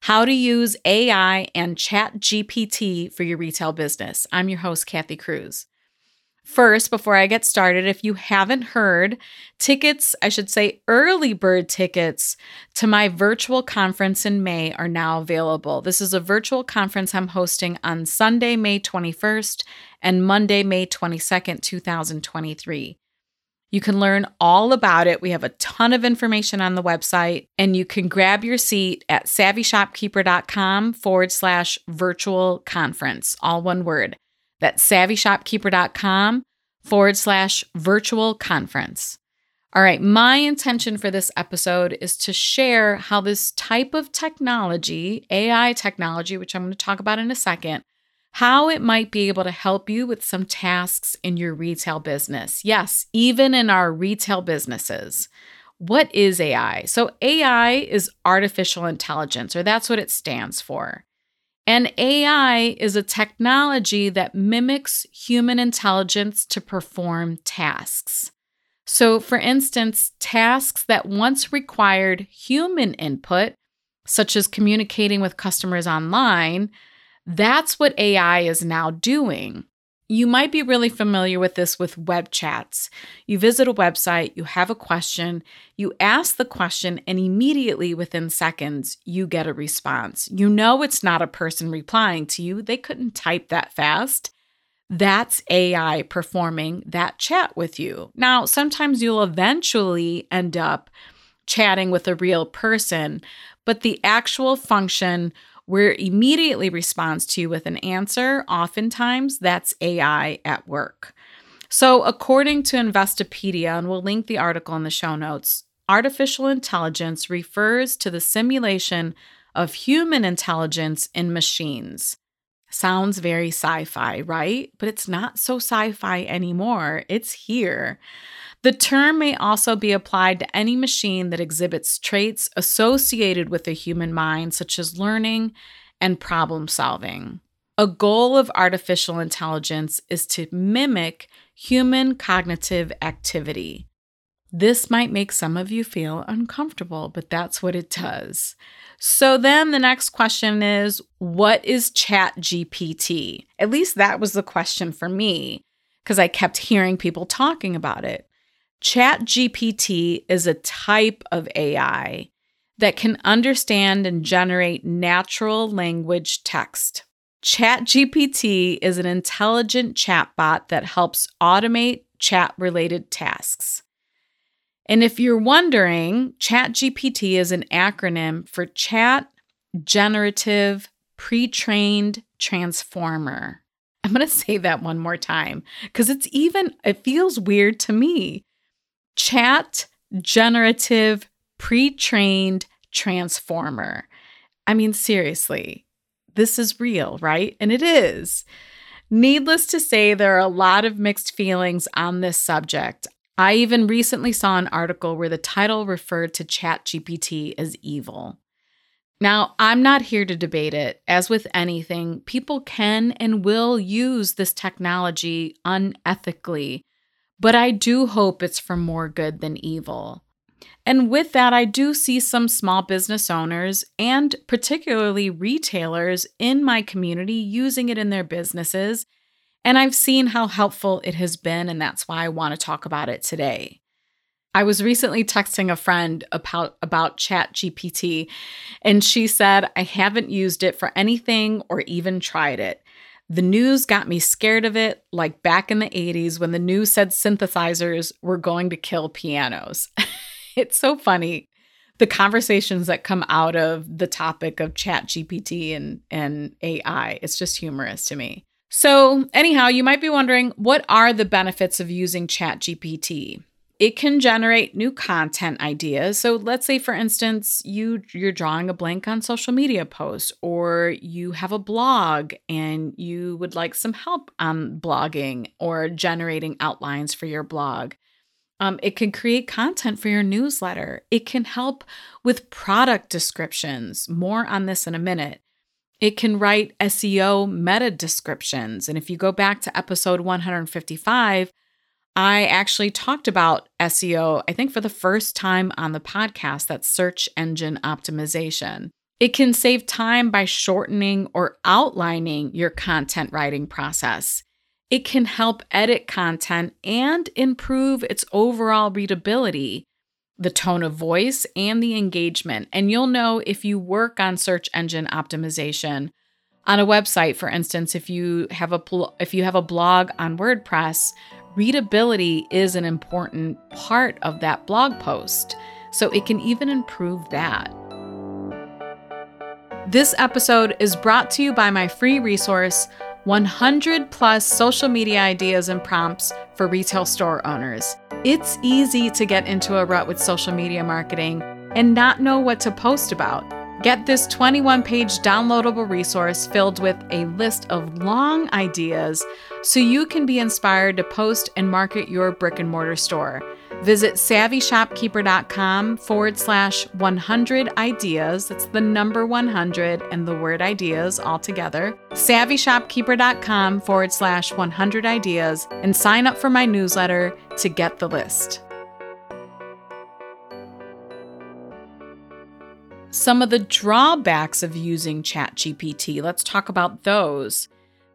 how to use AI and Chat GPT for your retail business. I'm your host, Kathy Cruz. First, before I get started, if you haven't heard, tickets, I should say early bird tickets to my virtual conference in May are now available. This is a virtual conference I'm hosting on Sunday, May 21st and Monday, May 22nd, 2023. You can learn all about it. We have a ton of information on the website, and you can grab your seat at savvyshopkeeper.com forward slash virtual conference, all one word. That's savvyshopkeeper.com forward slash virtual conference. All right, my intention for this episode is to share how this type of technology, AI technology, which I'm going to talk about in a second, how it might be able to help you with some tasks in your retail business. Yes, even in our retail businesses. What is AI? So, AI is artificial intelligence, or that's what it stands for. And AI is a technology that mimics human intelligence to perform tasks. So, for instance, tasks that once required human input, such as communicating with customers online, that's what AI is now doing. You might be really familiar with this with web chats. You visit a website, you have a question, you ask the question, and immediately within seconds, you get a response. You know it's not a person replying to you, they couldn't type that fast. That's AI performing that chat with you. Now, sometimes you'll eventually end up chatting with a real person, but the actual function where it immediately responds to you with an answer, oftentimes that's AI at work. So, according to Investopedia, and we'll link the article in the show notes, artificial intelligence refers to the simulation of human intelligence in machines. Sounds very sci fi, right? But it's not so sci fi anymore. It's here. The term may also be applied to any machine that exhibits traits associated with the human mind, such as learning and problem solving. A goal of artificial intelligence is to mimic human cognitive activity. This might make some of you feel uncomfortable, but that's what it does. So then the next question is what is ChatGPT? At least that was the question for me because I kept hearing people talking about it. ChatGPT is a type of AI that can understand and generate natural language text. ChatGPT is an intelligent chatbot that helps automate chat related tasks. And if you're wondering, ChatGPT is an acronym for Chat Generative Pre Trained Transformer. I'm going to say that one more time because it's even, it feels weird to me. Chat generative pre trained transformer. I mean, seriously, this is real, right? And it is. Needless to say, there are a lot of mixed feelings on this subject. I even recently saw an article where the title referred to ChatGPT as evil. Now, I'm not here to debate it. As with anything, people can and will use this technology unethically but I do hope it's for more good than evil. And with that, I do see some small business owners and particularly retailers in my community using it in their businesses. And I've seen how helpful it has been, and that's why I want to talk about it today. I was recently texting a friend about, about Chat GPT, and she said, I haven't used it for anything or even tried it. The news got me scared of it, like back in the 80s when the news said synthesizers were going to kill pianos. it's so funny. the conversations that come out of the topic of chat GPT and, and AI. It's just humorous to me. So, anyhow, you might be wondering what are the benefits of using chat GPT? It can generate new content ideas. So let's say for instance, you you're drawing a blank on social media posts or you have a blog and you would like some help on blogging or generating outlines for your blog. Um, it can create content for your newsletter. It can help with product descriptions. More on this in a minute. It can write SEO meta descriptions. And if you go back to episode 155, I actually talked about SEO, I think for the first time on the podcast, that's search engine optimization. It can save time by shortening or outlining your content writing process. It can help edit content and improve its overall readability, the tone of voice, and the engagement. And you'll know if you work on search engine optimization on a website, for instance, if you have a if you have a blog on WordPress, readability is an important part of that blog post. So it can even improve that. This episode is brought to you by my free resource 100 plus social media ideas and prompts for retail store owners. It's easy to get into a rut with social media marketing and not know what to post about. Get this 21 page downloadable resource filled with a list of long ideas so you can be inspired to post and market your brick and mortar store. Visit savvyshopkeeper.com forward slash 100 ideas. That's the number 100 and the word ideas all together. Savvyshopkeeper.com forward slash 100 ideas and sign up for my newsletter to get the list. Some of the drawbacks of using ChatGPT, let's talk about those.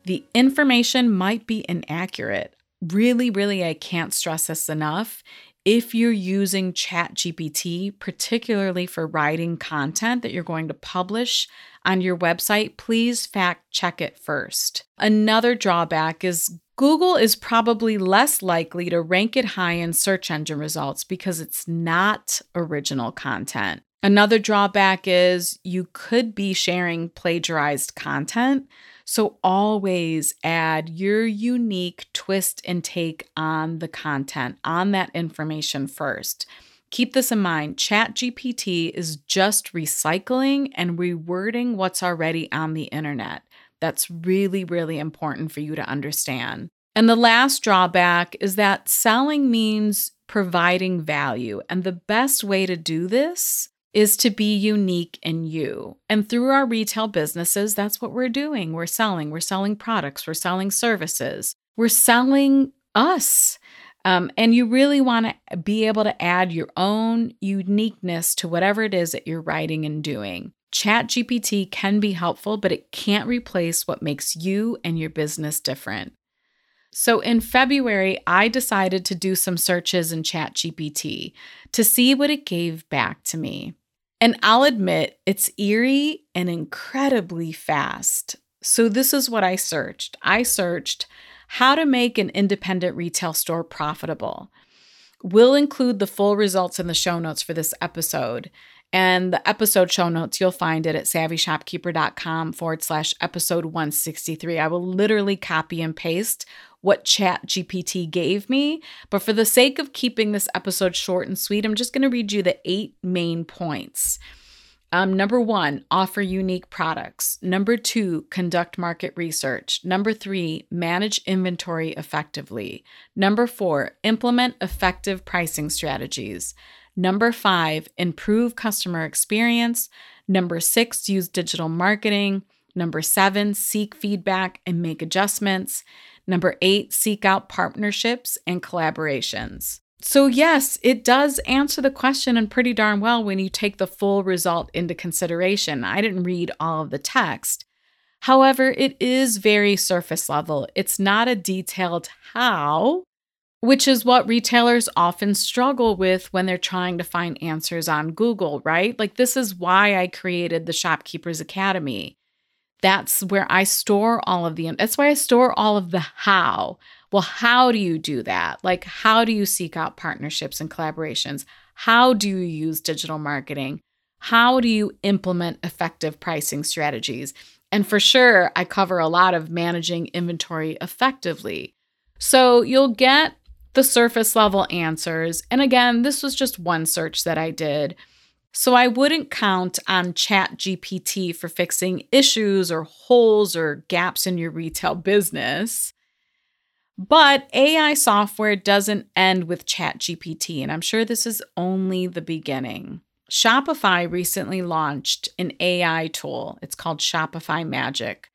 The information might be inaccurate. Really, really, I can't stress this enough if you're using ChatGPT, particularly for writing content that you're going to publish on your website, please fact check it first. Another drawback is Google is probably less likely to rank it high in search engine results because it's not original content. Another drawback is you could be sharing plagiarized content. So always add your unique twist and take on the content, on that information first. Keep this in mind ChatGPT is just recycling and rewording what's already on the internet. That's really, really important for you to understand. And the last drawback is that selling means providing value. And the best way to do this is to be unique in you. And through our retail businesses, that's what we're doing. We're selling, we're selling products, we're selling services, we're selling us. Um, and you really want to be able to add your own uniqueness to whatever it is that you're writing and doing. ChatGPT can be helpful, but it can't replace what makes you and your business different. So in February, I decided to do some searches in ChatGPT to see what it gave back to me. And I'll admit, it's eerie and incredibly fast. So, this is what I searched I searched how to make an independent retail store profitable. We'll include the full results in the show notes for this episode. And the episode show notes, you'll find it at savvyshopkeeper.com forward slash episode 163. I will literally copy and paste what Chat GPT gave me. But for the sake of keeping this episode short and sweet, I'm just going to read you the eight main points. Um, number one, offer unique products. Number two, conduct market research. Number three, manage inventory effectively. Number four, implement effective pricing strategies. Number five, improve customer experience. Number six, use digital marketing. Number seven, seek feedback and make adjustments. Number eight, seek out partnerships and collaborations. So, yes, it does answer the question and pretty darn well when you take the full result into consideration. I didn't read all of the text. However, it is very surface level. It's not a detailed how, which is what retailers often struggle with when they're trying to find answers on Google, right? Like, this is why I created the Shopkeepers Academy that's where I store all of the that's why I store all of the how. Well, how do you do that? Like how do you seek out partnerships and collaborations? How do you use digital marketing? How do you implement effective pricing strategies? And for sure, I cover a lot of managing inventory effectively. So you'll get the surface level answers. And again, this was just one search that I did. So I wouldn't count on ChatGPT for fixing issues or holes or gaps in your retail business. But AI software doesn't end with ChatGPT, and I'm sure this is only the beginning. Shopify recently launched an AI tool. It's called Shopify Magic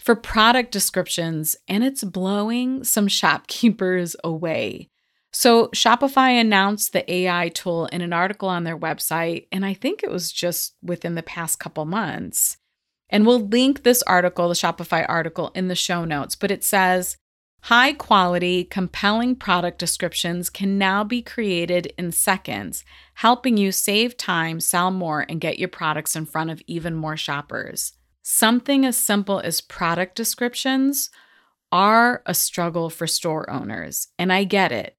for product descriptions, and it's blowing some shopkeepers away. So, Shopify announced the AI tool in an article on their website, and I think it was just within the past couple months. And we'll link this article, the Shopify article, in the show notes, but it says high quality, compelling product descriptions can now be created in seconds, helping you save time, sell more, and get your products in front of even more shoppers. Something as simple as product descriptions are a struggle for store owners, and I get it.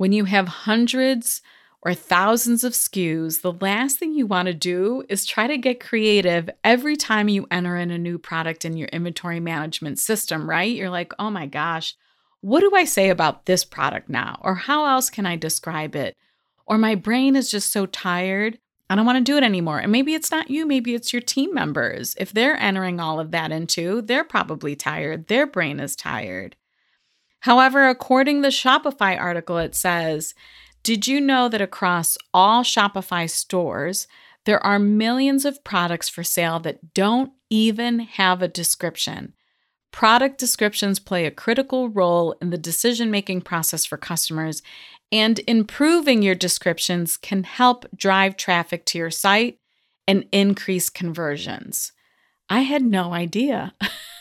When you have hundreds or thousands of SKUs, the last thing you want to do is try to get creative every time you enter in a new product in your inventory management system, right? You're like, oh my gosh, what do I say about this product now? Or how else can I describe it? Or my brain is just so tired. I don't want to do it anymore. And maybe it's not you, maybe it's your team members. If they're entering all of that into, they're probably tired. Their brain is tired. However, according to the Shopify article, it says, Did you know that across all Shopify stores, there are millions of products for sale that don't even have a description? Product descriptions play a critical role in the decision making process for customers, and improving your descriptions can help drive traffic to your site and increase conversions. I had no idea.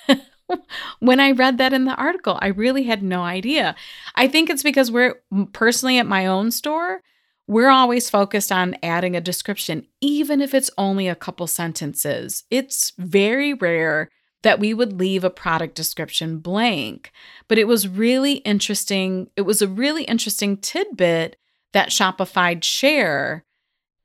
when I read that in the article. I really had no idea. I think it's because we're personally at my own store, we're always focused on adding a description, even if it's only a couple sentences. It's very rare that we would leave a product description blank. But it was really interesting. It was a really interesting tidbit that Shopify share,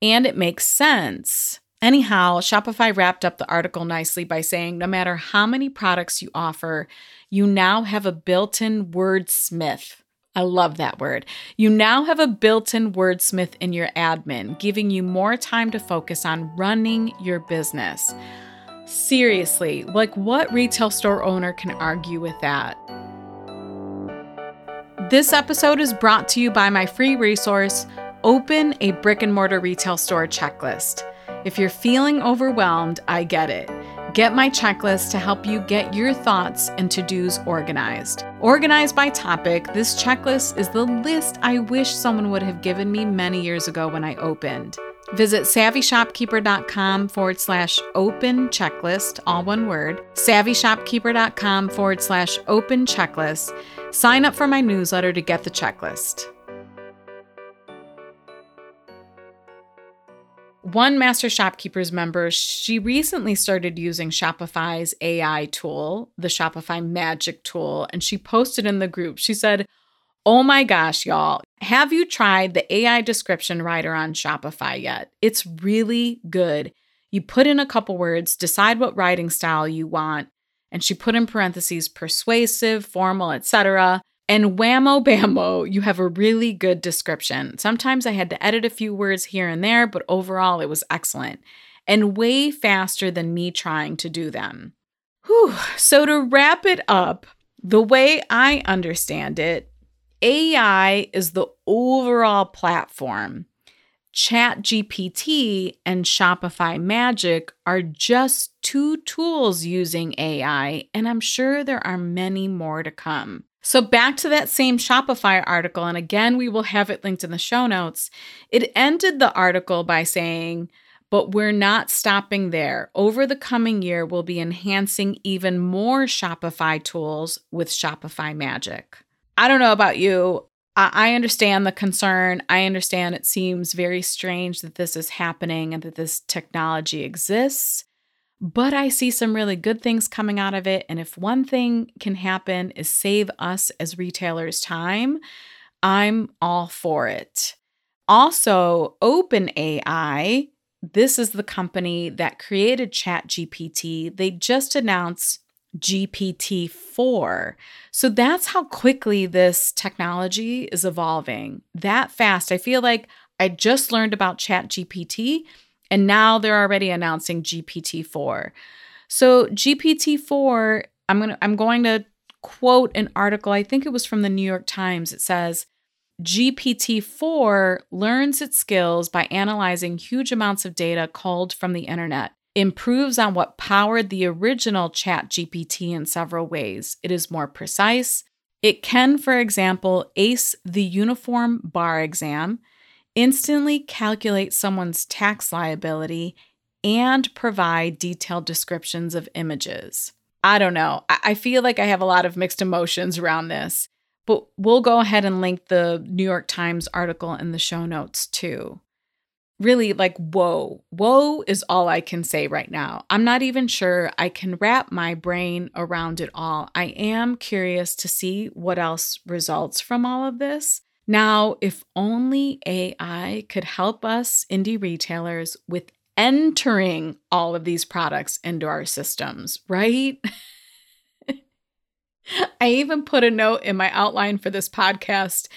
and it makes sense. Anyhow, Shopify wrapped up the article nicely by saying no matter how many products you offer, you now have a built in wordsmith. I love that word. You now have a built in wordsmith in your admin, giving you more time to focus on running your business. Seriously, like what retail store owner can argue with that? This episode is brought to you by my free resource, Open a Brick and Mortar Retail Store Checklist. If you're feeling overwhelmed, I get it. Get my checklist to help you get your thoughts and to dos organized. Organized by topic, this checklist is the list I wish someone would have given me many years ago when I opened. Visit savvyshopkeeper.com forward slash open checklist, all one word, savvyshopkeeper.com forward slash open checklist. Sign up for my newsletter to get the checklist. One Master Shopkeepers member, she recently started using Shopify's AI tool, the Shopify Magic tool, and she posted in the group. She said, Oh my gosh, y'all, have you tried the AI description writer on Shopify yet? It's really good. You put in a couple words, decide what writing style you want, and she put in parentheses persuasive, formal, etc. And whammo bammo, you have a really good description. Sometimes I had to edit a few words here and there, but overall it was excellent and way faster than me trying to do them. Whew. So, to wrap it up, the way I understand it, AI is the overall platform. ChatGPT and Shopify Magic are just two tools using AI, and I'm sure there are many more to come. So, back to that same Shopify article, and again, we will have it linked in the show notes. It ended the article by saying, but we're not stopping there. Over the coming year, we'll be enhancing even more Shopify tools with Shopify Magic. I don't know about you. I understand the concern. I understand it seems very strange that this is happening and that this technology exists. But I see some really good things coming out of it. And if one thing can happen is save us as retailers time, I'm all for it. Also, OpenAI, this is the company that created ChatGPT. They just announced GPT 4. So that's how quickly this technology is evolving. That fast. I feel like I just learned about ChatGPT and now they're already announcing GPT 4. So GPT 4, I'm going to I'm going to quote an article, I think it was from the New York Times. It says GPT 4 learns its skills by analyzing huge amounts of data culled from the internet improves on what powered the original Chat GPT in several ways. It is more precise. It can, for example, ace the uniform bar exam, instantly calculate someone's tax liability, and provide detailed descriptions of images. I don't know. I feel like I have a lot of mixed emotions around this, but we'll go ahead and link the New York Times article in the show notes too really like, whoa, whoa is all I can say right now. I'm not even sure I can wrap my brain around it all. I am curious to see what else results from all of this. Now, if only AI could help us indie retailers with entering all of these products into our systems, right? I even put a note in my outline for this podcast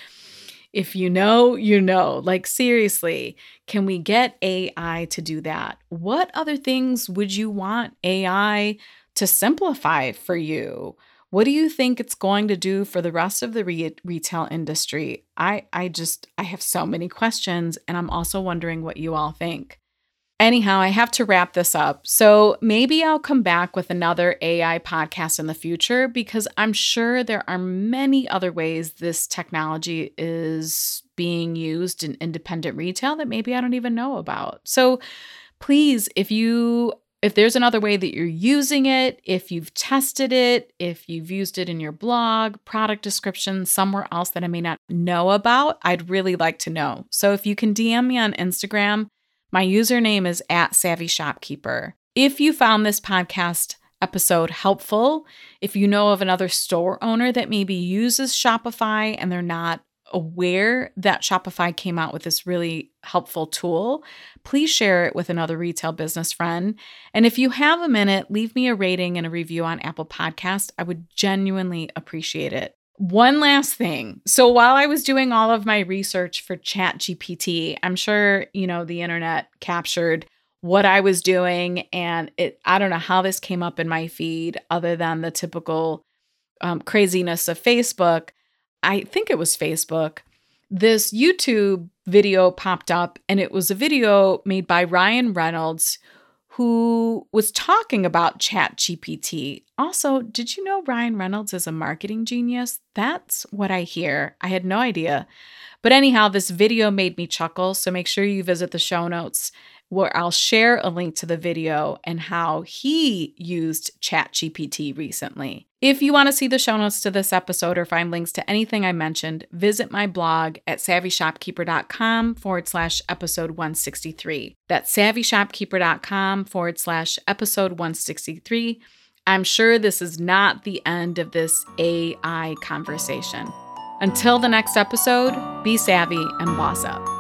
if you know, you know. Like, seriously, can we get AI to do that? What other things would you want AI to simplify for you? What do you think it's going to do for the rest of the re- retail industry? I I just I have so many questions and I'm also wondering what you all think. Anyhow, I have to wrap this up. So maybe I'll come back with another AI podcast in the future because I'm sure there are many other ways this technology is being used in independent retail that maybe I don't even know about. So please, if you if there's another way that you're using it, if you've tested it, if you've used it in your blog, product description, somewhere else that I may not know about, I'd really like to know. So if you can DM me on Instagram my username is at Savvy Shopkeeper. If you found this podcast episode helpful, if you know of another store owner that maybe uses Shopify and they're not aware that Shopify came out with this really helpful tool, please share it with another retail business friend. And if you have a minute, leave me a rating and a review on Apple Podcast. I would genuinely appreciate it. One last thing. So while I was doing all of my research for ChatGPT, I'm sure, you know, the internet captured what I was doing and it I don't know how this came up in my feed other than the typical um, craziness of Facebook. I think it was Facebook. This YouTube video popped up and it was a video made by Ryan Reynolds who was talking about ChatGPT. Also, did you know Ryan Reynolds is a marketing genius? That's what I hear. I had no idea. But anyhow, this video made me chuckle, so make sure you visit the show notes where I'll share a link to the video and how he used ChatGPT recently. If you want to see the show notes to this episode or find links to anything I mentioned, visit my blog at savvyshopkeeper.com forward slash episode 163. That's savvyshopkeeper.com forward slash episode 163. I'm sure this is not the end of this AI conversation. Until the next episode, be savvy and boss up.